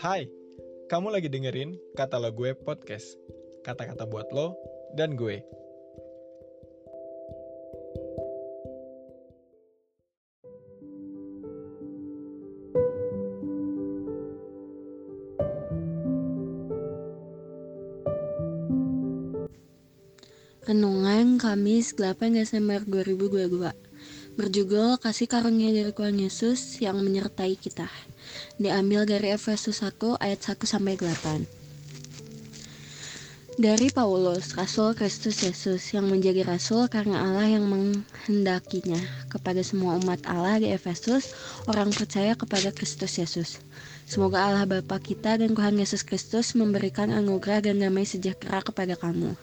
Hai, kamu lagi dengerin Kata Lo Gue Podcast. Kata-kata buat lo dan gue. Renungan Kamis 8 Desember 2022 Berjudul Kasih Karunia dari Tuhan Yesus yang menyertai kita Diambil dari Efesus 1 ayat 1 sampai 8 Dari Paulus, Rasul Kristus Yesus yang menjadi Rasul karena Allah yang menghendakinya kepada semua umat Allah di Efesus, orang percaya kepada Kristus Yesus. Semoga Allah Bapa kita dan Tuhan Yesus Kristus memberikan anugerah dan damai sejahtera kepada kamu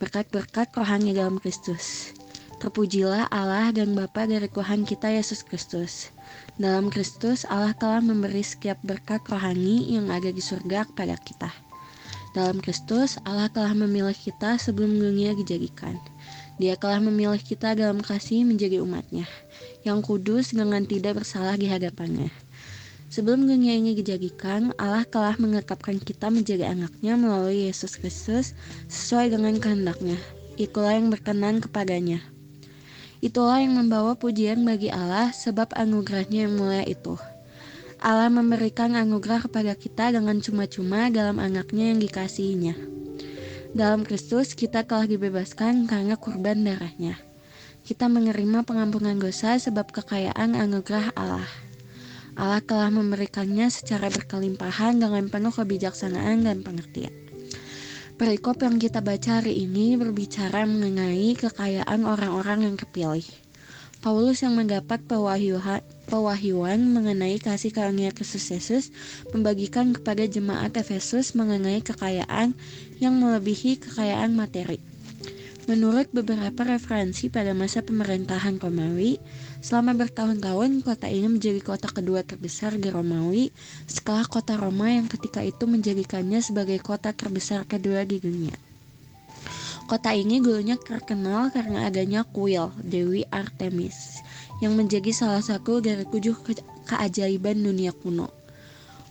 berkat-berkat rohani dalam Kristus. Terpujilah Allah dan Bapa dari Tuhan kita Yesus Kristus. Dalam Kristus Allah telah memberi setiap berkat rohani yang ada di surga kepada kita. Dalam Kristus Allah telah memilih kita sebelum dunia dijadikan. Dia telah memilih kita dalam kasih menjadi umatnya, yang kudus dengan tidak bersalah di hadapannya. Sebelum dunia ini dijadikan, Allah telah mengetapkan kita menjadi anaknya melalui Yesus Kristus sesuai dengan kehendaknya. Itulah yang berkenan kepadanya. Itulah yang membawa pujian bagi Allah sebab anugerahnya yang mulia itu. Allah memberikan anugerah kepada kita dengan cuma-cuma dalam anaknya yang dikasihinya. Dalam Kristus kita telah dibebaskan karena kurban darahnya. Kita menerima pengampunan dosa sebab kekayaan anugerah Allah. Allah telah memberikannya secara berkelimpahan dengan penuh kebijaksanaan dan pengertian. Perikop yang kita baca hari ini berbicara mengenai kekayaan orang-orang yang terpilih. Paulus yang mendapat pewahyuan, pewahyuan mengenai kasih karunia Kristus Yesus membagikan kepada jemaat Efesus mengenai kekayaan yang melebihi kekayaan materi. Menurut beberapa referensi pada masa pemerintahan Romawi, selama bertahun-tahun kota ini menjadi kota kedua terbesar di Romawi setelah kota Roma yang ketika itu menjadikannya sebagai kota terbesar kedua di dunia. Kota ini dulunya terkenal karena adanya kuil Dewi Artemis yang menjadi salah satu dari tujuh ke keajaiban dunia kuno.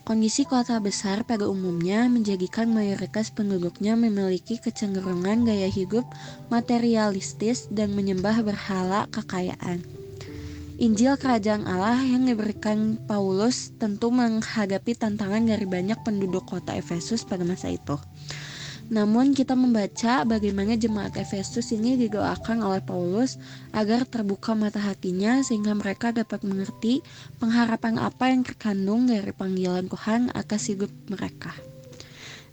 Kondisi kota besar pada umumnya menjadikan mayoritas penduduknya memiliki kecenderungan gaya hidup materialistis dan menyembah berhala kekayaan. Injil Kerajaan Allah yang diberikan Paulus tentu menghadapi tantangan dari banyak penduduk kota Efesus pada masa itu. Namun kita membaca bagaimana jemaat Efesus ini didoakan oleh Paulus agar terbuka mata hatinya sehingga mereka dapat mengerti pengharapan apa yang terkandung dari panggilan Tuhan atas hidup mereka.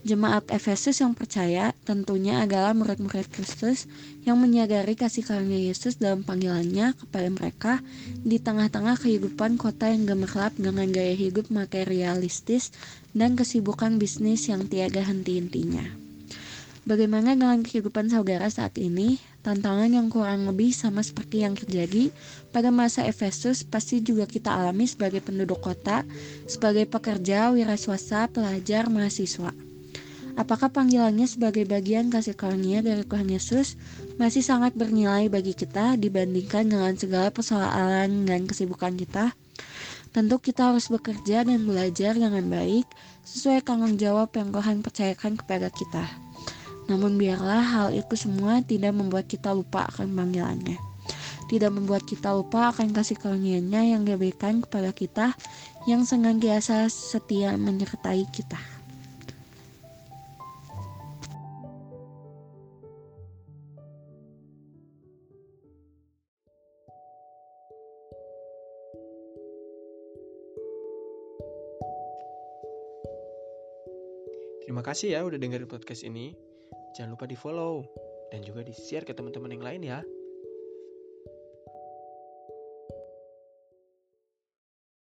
Jemaat Efesus yang percaya tentunya adalah murid-murid Kristus yang menyadari kasih karunia Yesus dalam panggilannya kepada mereka di tengah-tengah kehidupan kota yang gemerlap dengan gaya hidup materialistis dan kesibukan bisnis yang tiada henti-hentinya. Bagaimana dengan kehidupan saudara saat ini? Tantangan yang kurang lebih sama seperti yang terjadi pada masa Efesus pasti juga kita alami sebagai penduduk kota, sebagai pekerja, wira swasta, pelajar, mahasiswa. Apakah panggilannya sebagai bagian kasih karunia dari Tuhan Yesus masih sangat bernilai bagi kita dibandingkan dengan segala persoalan dan kesibukan kita? Tentu kita harus bekerja dan belajar dengan baik sesuai tanggung jawab yang Tuhan percayakan kepada kita. Namun biarlah hal itu semua tidak membuat kita lupa akan panggilannya. Tidak membuat kita lupa akan kasih karunia-Nya yang diberikan kepada kita yang senantiasa setia menyertai kita. Terima kasih ya udah dengerin podcast ini. Jangan lupa di follow dan juga di share ke teman-teman yang lain ya.